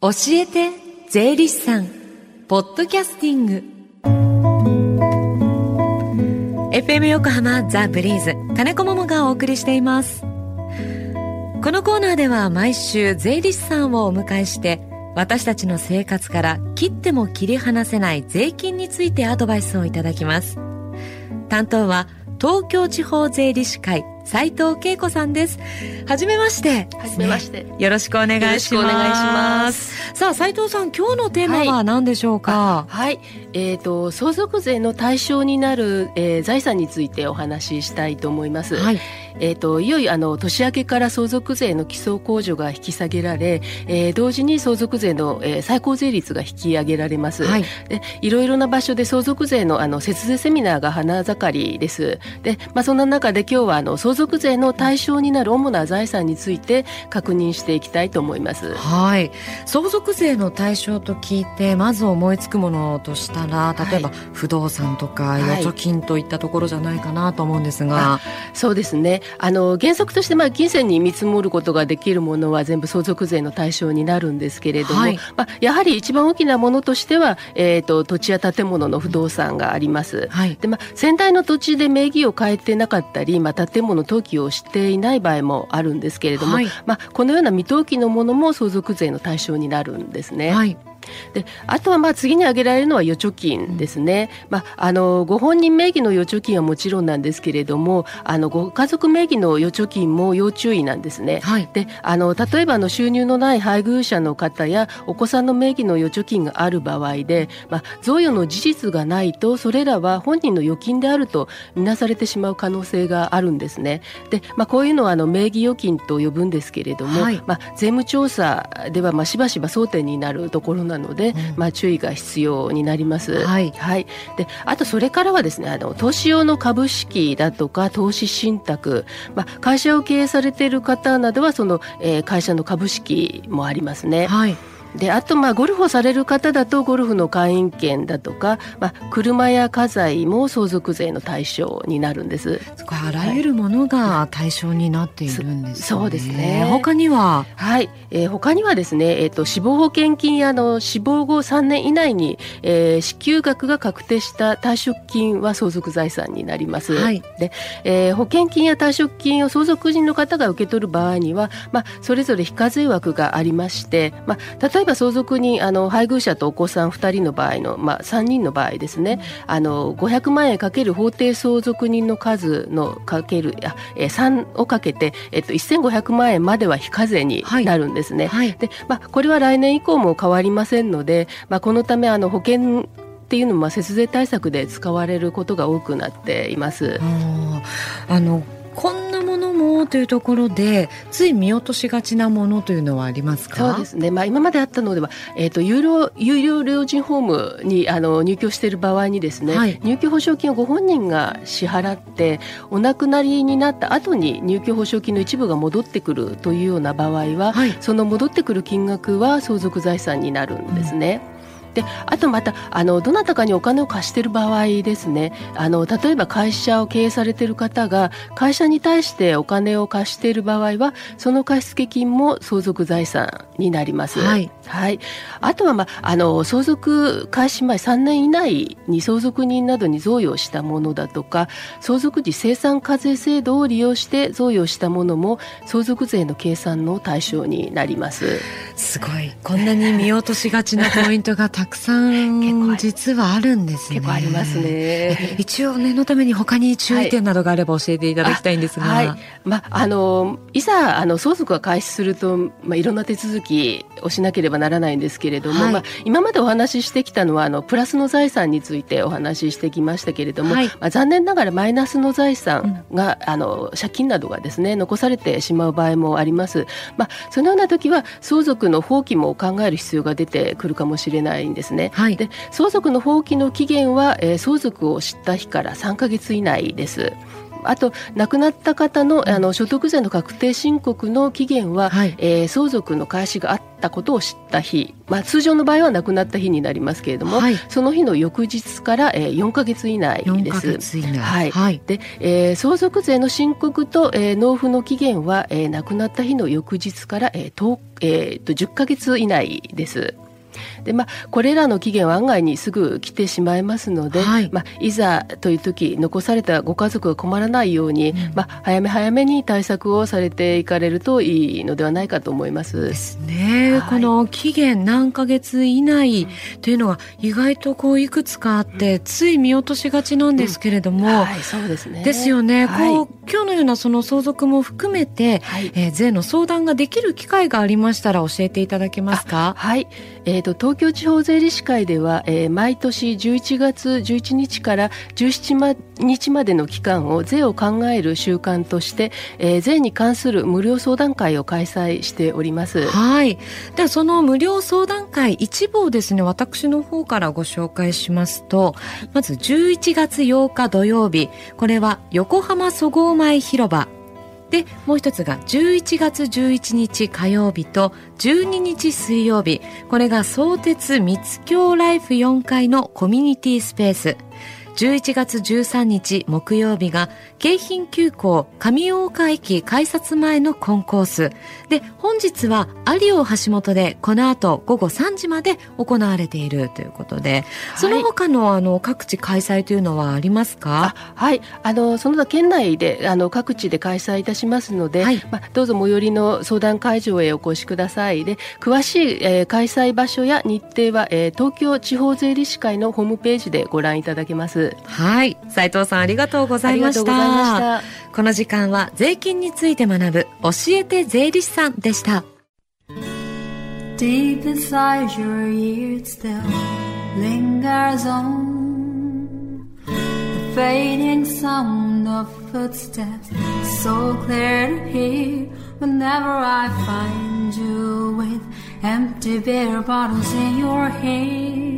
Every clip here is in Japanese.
教えて税理士さんポッドキャスティング。FM 横浜ザ・ブリーズ金子桃がお送りしています。このコーナーでは毎週税理士さんをお迎えして私たちの生活から切っても切り離せない税金についてアドバイスをいただきます。担当は東京地方税理士会斉藤恵子さんです。はじめまして。はじめまして、ね、よろしくお願いします。さあ斉藤さん今日のテーマは何でしょうか？はい、はい、えっ、ー、と相続税の対象になる、えー、財産についてお話ししたいと思います、はいえーと、いよいよあの年明けから相続税の基礎控除が引き下げられ、えー、同時に相続税の、えー、最高税率が引き上げられます、はい、でいろいろな場所で相続税のあの節税セミナーが花盛りです。で、まあ、そんな中で今日はあの相続税の対象になる主な財産について確認していきたいと思います。はい。相続税の対象と聞いてまず思いつくものとしたら例えば不動産とか預貯金といったところじゃないかなと思うんですが、はい、そうですねあの原則としてまあ金銭に見積もることができるものは全部相続税の対象になるんですけれども、はい、まあ、やはり一番大きなものとしては、えーと、土地や建物の不動産があります。はい、でまあ、先代の土地で名義を変えてなかったり、まあ、建物登記をしていない場合もあるんですけれども、はい、まあ、このような未登記のものも相続税の対象になるんですね。はいであとはまあ次に挙げられるのは預貯金ですね、うん、まあ、あのご本人名義の預貯金はもちろんなんですけれどもあのご家族名義の預貯金も要注意なんですね。はい、であの例えばの収入のない配偶者の方やお子さんの名義の預貯金がある場合で、まあ、贈与の事実がないとそれらは本人の預金であるとみなされてしまう可能性があるんですね。で、まあ、こういうのはあの名義預金と呼ぶんですけれども、はい、まあ、税務調査ではまあしばしば争点になるところなので、うん、まあ、注意が必要になります。はい、はい、であとそれからはですねあの投資用の株式だとか投資信託、まあ、会社を経営されている方などはその、えー、会社の株式もありますね。はいであとまあゴルフをされる方だとゴルフの会員権だとか、まあ、車や家財も相続税の対象になるんです。あらゆるものが対象になっているんです、ね。そうですね。他には？はい、えー、他にはですね、えーと、死亡保険金やの死亡後3年以内に、えー、支給額が確定した退職金は相続財産になります、はい、で、えー、保険金や退職金を相続人の方が受け取る場合には、まあ、それぞれ非課税枠がありまして、まあ、例えば相続人あの配偶者とお子さん2人の場合の、まあ、3人の場合ですねあの500万円かける法定相続人の数のかけるあ、え3をかけて、えっと、1500万円までは非課税になるんですね。はいはい、でまあ、これは来年以降も変わりませんので、まあ、このためあの保険っていうのも節税対策で使われることが多くなっています。あのこんというところでつい見落としがちなものというのはありますか？そうですね、まあ、今まであったのでは、えーと、有料有料老人ホームにあの入居している場合にですね、はい、入居保証金をご本人が支払ってお亡くなりになった後に入居保証金の一部が戻ってくるというような場合は、はい、その戻ってくる金額は相続財産になるんですね。うんであとまたあのどなたかにお金を貸している場合ですねあの例えば会社を経営されている方が会社に対してお金を貸している場合はその貸付金も相続財産になります。はい、はい、あとは、まあ、あの相続開始前3年以内に相続人などに贈与したものだとか相続時生産課税制度を利用して贈与したものも相続税の計算の対象になります。すごいこんなに見落としがちなポイントがたくさん実はあるんですね。結構ありますね。一応念のために他に注意点などがあれば教えていただきたいんですが、はい、まああのいざあの相続が開始するとまあいろんな手続きをしなければならないんですけれども、はい、まあ今までお話ししてきたのはあのプラスの財産についてお話ししてきましたけれども、はい、まあ残念ながらマイナスの財産が、うん、あの借金などがですね残されてしまう場合もあります。まあそのような時は相続の放棄も考える必要が出てくるかもしれないんですね。はい、で相続の放棄の期限は、えー、相続を知った日から3か月以内です。あと亡くなった方のあの所得税の確定申告の期限は、はい、えー、相続の開始があったことを知った日、まあ、通常の場合は亡くなった日になりますけれども、はい、その日の翌日から、えー、4か月以内です。はい、はい、で、えー、相続税の申告と、えー、納付の期限は、えー、亡くなった日の翌日から、えー10えー、と10か月以内です。でまあ、これらの期限は案外にすぐ来てしまいますので、はい。まあ、いざという時残されたご家族が困らないように、うん、まあ、早め早めに対策をされていかれるといいのではないかと思います。ですね、はい、この期限何ヶ月以内というのは意外とこういくつかあって、うん、つい見落としがちなんですけれども、うん、はい、そうですね。ですよね、こう今日のようなその相続も含めて、はい、えー、税の相談ができる機会がありましたら教えていただけますか？はい、えーと、東京地方税理士会では、えー、毎年11月11日から17日までの期間を税を考える習慣として、えー、税に関する無料相談会を開催しております。はい。ではその無料相談会一部をですね私の方からご紹介しますと、まず11月8日土曜日これは横浜そごう前広場でもう一つが11月11日火曜日と12日水曜日。これが相鉄三津京ライフ4階のコミュニティスペース。11月13日木曜日が京浜急行上大岡駅改札前のコンコース。で本日は有オ橋本でこの後午後3時まで行われているということで、はい、その他のあの各地開催というのはありますか？はい。あのその他県内であの各地で開催いたしますので、はい、まあ、どうぞ最寄りの相談会場へお越しください。で詳しい、えー、開催場所や日程は、えー、東京地方税理士会のホームページでご覧いただけますはい斉藤さんありがとうございましたこの時間は税金について学ぶ教えて税理士さんでした Deep inside your ears still lingers on the fading sound of footsteps so clear to hear whenever I find you with empty beer bottles in your hand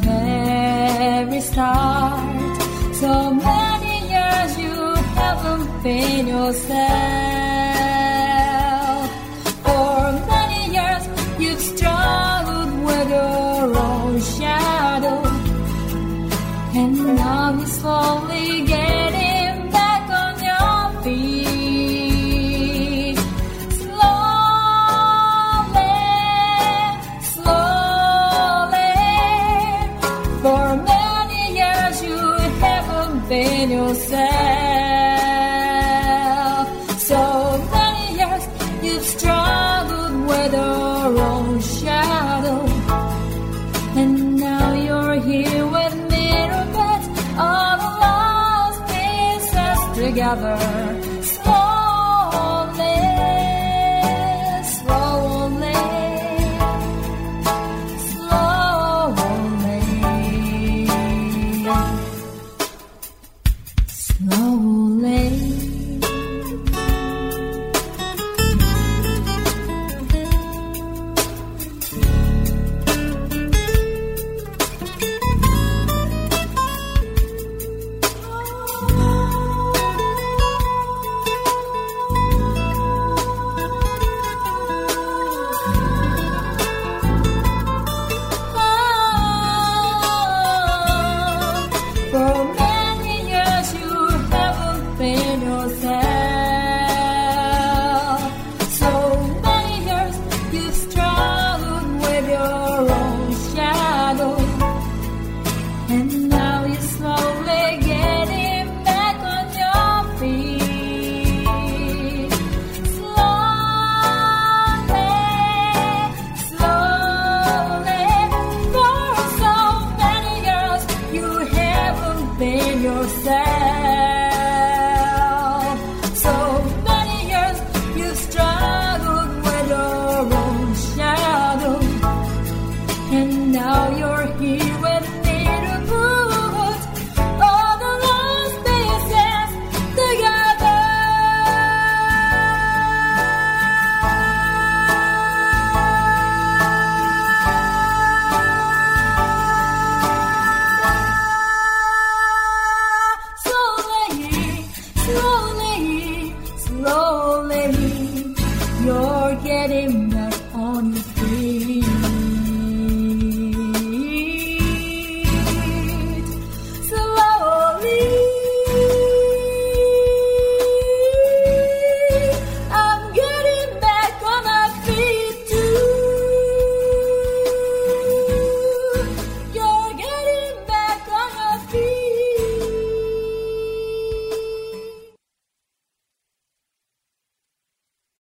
very start. So many years you haven't been yourself. Together.